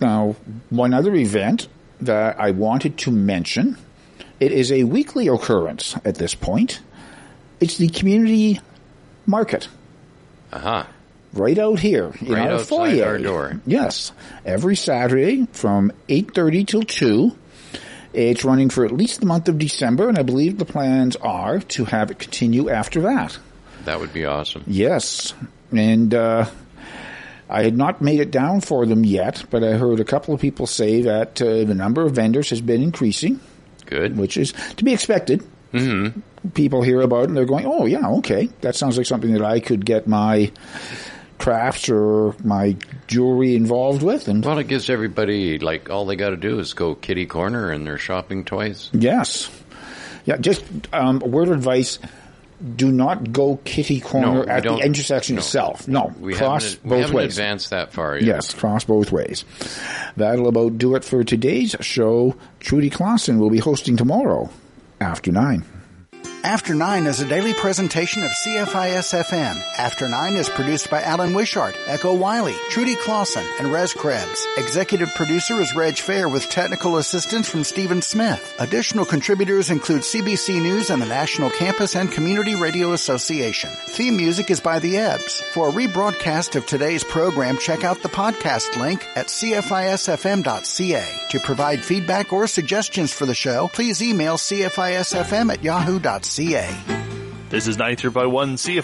Now, one other event that I wanted to mention. It is a weekly occurrence at this point. It's the community market. Uh huh. Right out here in right our foyer. our door. Yes, every Saturday from eight thirty till two. It's running for at least the month of December, and I believe the plans are to have it continue after that. That would be awesome. Yes. And uh, I had not made it down for them yet, but I heard a couple of people say that uh, the number of vendors has been increasing. Good. Which is to be expected. Mm-hmm. People hear about it and they're going, oh, yeah, okay. That sounds like something that I could get my crafts or my jewelry involved with. And well, it gives everybody like all they got to do is go kitty corner and they're shopping toys. Yes, yeah. Just um, a word of advice: do not go kitty corner no, at the intersection no, itself. No, we cross haven't, both we haven't ways. Advanced that far yet. Yes, cross both ways. That'll about do it for today's show. Trudy Clausen will be hosting tomorrow after nine. After 9 is a daily presentation of CFIS FM. After 9 is produced by Alan Wishart, Echo Wiley, Trudy Clausen, and Rez Krebs. Executive producer is Reg Fair with technical assistance from Stephen Smith. Additional contributors include CBC News and the National Campus and Community Radio Association. Theme music is by The Ebbs. For a rebroadcast of today's program, check out the podcast link at cfisfm.ca. To provide feedback or suggestions for the show, please email cfisfm at yahoo.ca. This is 9 by 1 CFI